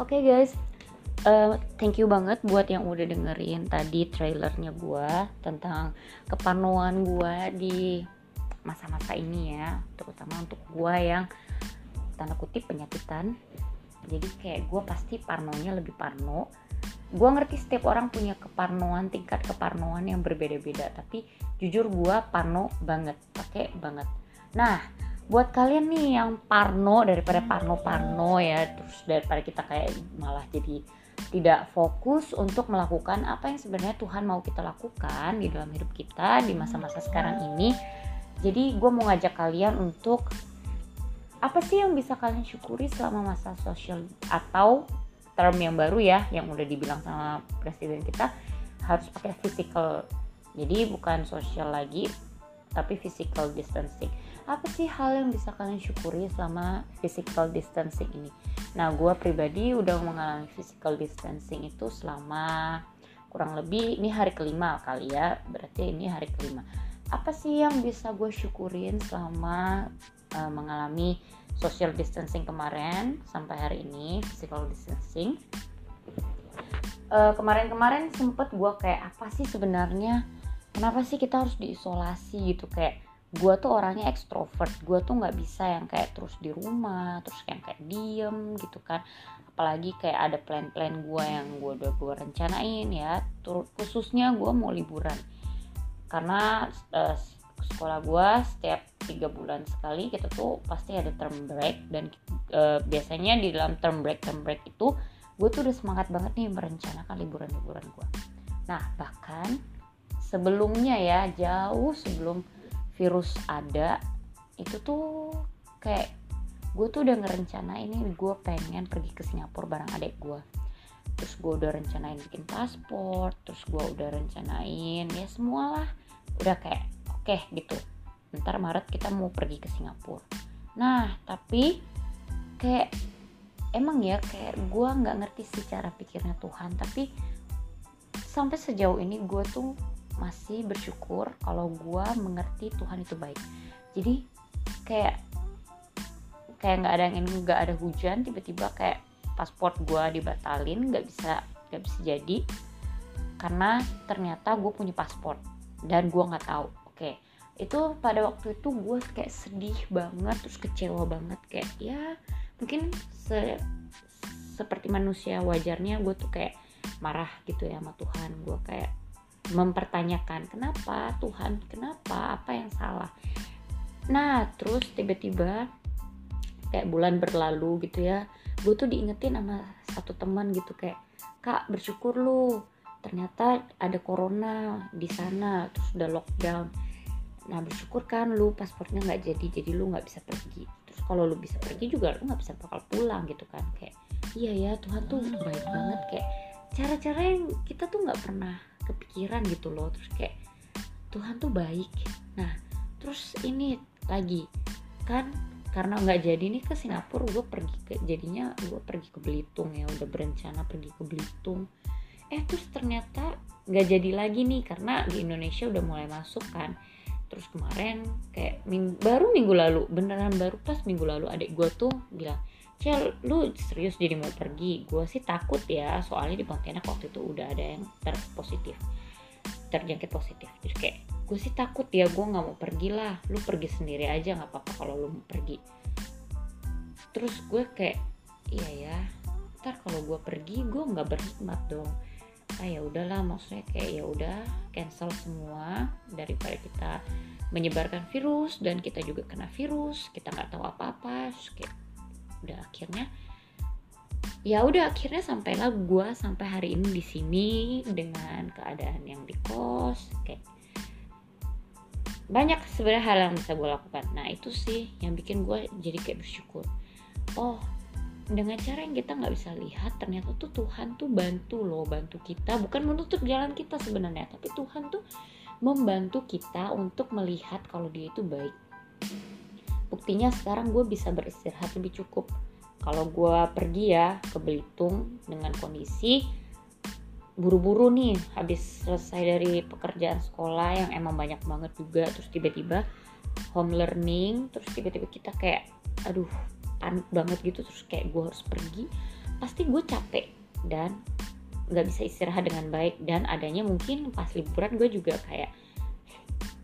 Oke okay guys, uh, thank you banget buat yang udah dengerin tadi trailernya gue tentang keparnoan gue di masa-masa ini ya, terutama untuk gue yang tanda kutip penyakitan. Jadi kayak gue pasti parnonya lebih parno. Gue ngerti setiap orang punya keparnoan, tingkat keparnoan yang berbeda-beda. Tapi jujur gue parno banget, pakai banget. Nah, buat kalian nih yang parno daripada parno-parno ya terus daripada kita kayak malah jadi tidak fokus untuk melakukan apa yang sebenarnya Tuhan mau kita lakukan di dalam hidup kita di masa-masa sekarang ini. Jadi gue mau ngajak kalian untuk apa sih yang bisa kalian syukuri selama masa sosial atau term yang baru ya yang udah dibilang sama presiden kita harus pakai physical. Jadi bukan sosial lagi tapi physical distancing. Apa sih hal yang bisa kalian syukuri selama physical distancing ini? Nah gue pribadi udah mengalami physical distancing itu selama kurang lebih ini hari kelima kali ya. Berarti ini hari kelima. Apa sih yang bisa gue syukurin selama uh, mengalami social distancing kemarin sampai hari ini physical distancing? Uh, kemarin-kemarin sempet gue kayak apa sih sebenarnya kenapa sih kita harus diisolasi gitu? Kayak gue tuh orangnya ekstrovert. Gue tuh nggak bisa yang kayak terus di rumah terus yang kayak diem gitu kan. Apalagi kayak ada plan-plan gue yang gue udah gue rencanain ya. Khususnya gue mau liburan. Karena uh, sekolah gue setiap tiga bulan sekali kita tuh pasti ada term break. Dan uh, biasanya di dalam term break term break itu gue tuh udah semangat banget nih merencanakan liburan-liburan gue nah bahkan sebelumnya ya jauh sebelum virus ada itu tuh kayak gue tuh udah ngerencana ini gue pengen pergi ke Singapura bareng adik gue terus gue udah rencanain bikin paspor terus gue udah rencanain ya semua lah udah kayak oke okay, gitu. Ntar Maret kita mau pergi ke Singapura. Nah tapi kayak emang ya kayak gue nggak ngerti sih cara pikirnya Tuhan tapi sampai sejauh ini gue tuh masih bersyukur kalau gue mengerti Tuhan itu baik. Jadi kayak kayak nggak ada angin nggak ada hujan tiba-tiba kayak paspor gue dibatalin nggak bisa nggak bisa jadi karena ternyata gue punya paspor dan gue nggak tahu. Oke itu pada waktu itu gue kayak sedih banget terus kecewa banget. Kayak ya mungkin se seperti manusia wajarnya gue tuh kayak marah gitu ya sama Tuhan. Gue kayak mempertanyakan kenapa Tuhan? Kenapa? Apa yang salah? Nah terus tiba-tiba kayak bulan berlalu gitu ya gue tuh diingetin sama satu teman gitu kayak kak bersyukur lu ternyata ada corona di sana terus udah lockdown. Nah bersyukur kan lu paspornya nggak jadi jadi lu nggak bisa pergi. Terus kalau lu bisa pergi juga lu nggak bisa bakal pulang gitu kan kayak iya ya Tuhan tuh baik banget kayak cara-cara yang kita tuh nggak pernah kepikiran gitu loh. Terus kayak Tuhan tuh baik. Nah terus ini lagi kan karena nggak jadi nih ke Singapura gue pergi ke jadinya gue pergi ke Belitung ya udah berencana pergi ke Belitung. Eh terus ternyata nggak jadi lagi nih karena di Indonesia udah mulai masuk kan. Terus kemarin kayak ming baru minggu lalu beneran baru pas minggu lalu adik gue tuh bilang Cel, lu serius jadi mau pergi? Gue sih takut ya, soalnya di Pontianak waktu itu udah ada yang terpositif, terjangkit positif. Jadi kayak, gue sih takut ya, gue nggak mau pergi lah. Lu pergi sendiri aja nggak apa-apa kalau lu mau pergi. Terus gue kayak, iya ya, ntar kalau gue pergi gue nggak berhikmat dong. Ah ya udahlah, maksudnya kayak ya udah cancel semua daripada kita menyebarkan virus dan kita juga kena virus, kita nggak tahu apa-apa, kayak udah akhirnya ya udah akhirnya sampailah gue sampai hari ini di sini dengan keadaan yang di kos kayak banyak sebenarnya hal yang bisa gue lakukan. Nah itu sih yang bikin gue jadi kayak bersyukur. Oh dengan cara yang kita nggak bisa lihat ternyata tuh Tuhan tuh bantu loh bantu kita. Bukan menutup jalan kita sebenarnya tapi Tuhan tuh membantu kita untuk melihat kalau dia itu baik. Buktinya sekarang gue bisa beristirahat lebih cukup kalau gue pergi ya ke Belitung dengan kondisi buru-buru nih habis selesai dari pekerjaan sekolah yang emang banyak banget juga terus tiba-tiba home learning terus tiba-tiba kita kayak aduh panik banget gitu terus kayak gue harus pergi pasti gue capek dan nggak bisa istirahat dengan baik. Dan adanya mungkin pas liburan gue juga kayak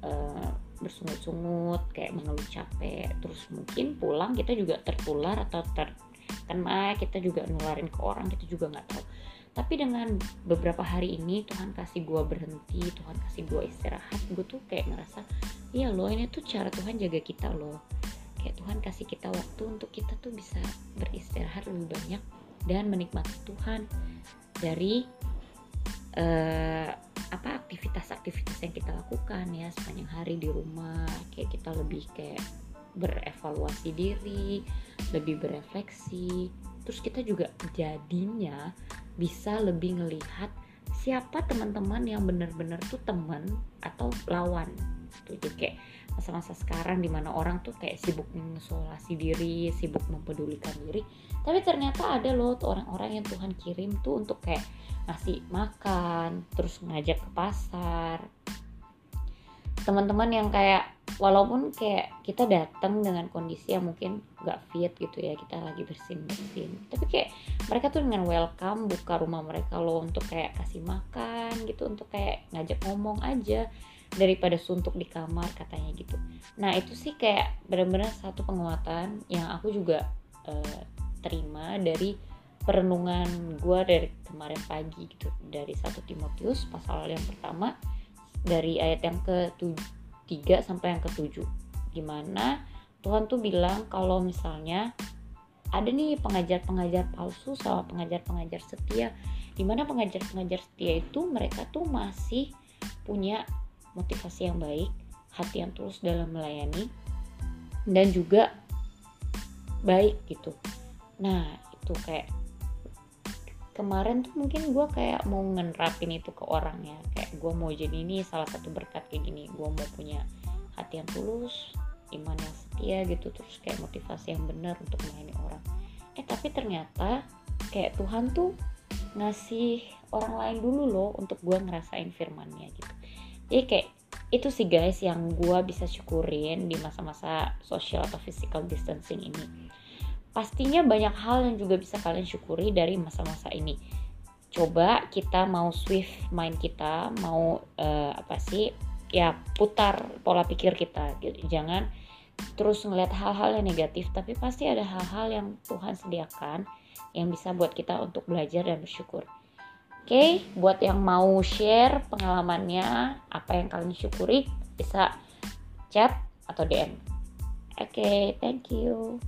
uh, bersungut-sungut kayak mengeluh capek. Terus mungkin pulang kita juga tertular atau terkena kita juga nularin ke orang kita juga nggak tahu. Tapi dengan beberapa hari ini Tuhan kasih gue berhenti Tuhan kasih gue istirahat gue tuh kayak ngerasa iya loh ini tuh cara Tuhan jaga kita loh. Kayak Tuhan kasih kita waktu untuk kita tuh bisa beristirahat lebih banyak dan menikmati Tuhan dari uh, apa aktivitas-aktivitas yang kita lakukan ya sepanjang hari di rumah kayak kita lebih kayak berevaluasi diri lebih berefleksi. Terus kita juga jadinya bisa lebih ngelihat siapa teman-teman yang benar-benar tuh teman atau lawan. Tuh jadi kayak masa-masa sekarang di mana orang tuh kayak sibuk mengisolasi diri sibuk mempedulikan diri. Tapi ternyata ada loh orang-orang yang Tuhan kirim tuh untuk kayak ngasih makan terus ngajak ke pasar. Teman-teman yang kayak walaupun kayak kita datang dengan kondisi yang mungkin gak fit gitu ya kita lagi bersin bersin tapi kayak mereka tuh dengan welcome buka rumah mereka loh untuk kayak kasih makan gitu untuk kayak ngajak ngomong aja daripada suntuk di kamar katanya gitu. Nah itu sih kayak benar-benar satu penguatan yang aku juga uh, terima dari perenungan gue dari kemarin pagi gitu dari satu Timotius pasal yang pertama dari ayat yang ke 3 sampai yang ke 7 gimana Tuhan tuh bilang kalau misalnya ada nih pengajar-pengajar palsu sama pengajar-pengajar setia di mana pengajar-pengajar setia itu mereka tuh masih punya motivasi yang baik, hati yang tulus dalam melayani, dan juga baik gitu. Nah itu kayak kemarin tuh mungkin gue kayak mau ngerapin itu ke orangnya gue mau jadi ini salah satu berkat kayak gini gue mau punya hati yang tulus iman yang setia gitu terus kayak motivasi yang benar untuk melayani orang. Eh tapi ternyata kayak Tuhan tuh ngasih orang lain dulu loh untuk gue ngerasain firmannya gitu. Jadi kayak itu sih guys yang gue bisa syukurin di masa-masa social atau physical distancing ini. Pastinya banyak hal yang juga bisa kalian syukuri dari masa-masa ini coba kita mau swift mind kita mau uh, apa sih ya putar pola pikir kita gitu. jangan terus ngeliat hal-hal yang negatif tapi pasti ada hal-hal yang Tuhan sediakan yang bisa buat kita untuk belajar dan bersyukur Oke, okay, buat yang mau share pengalamannya, apa yang kalian syukuri, bisa chat atau DM. Oke, okay, thank you.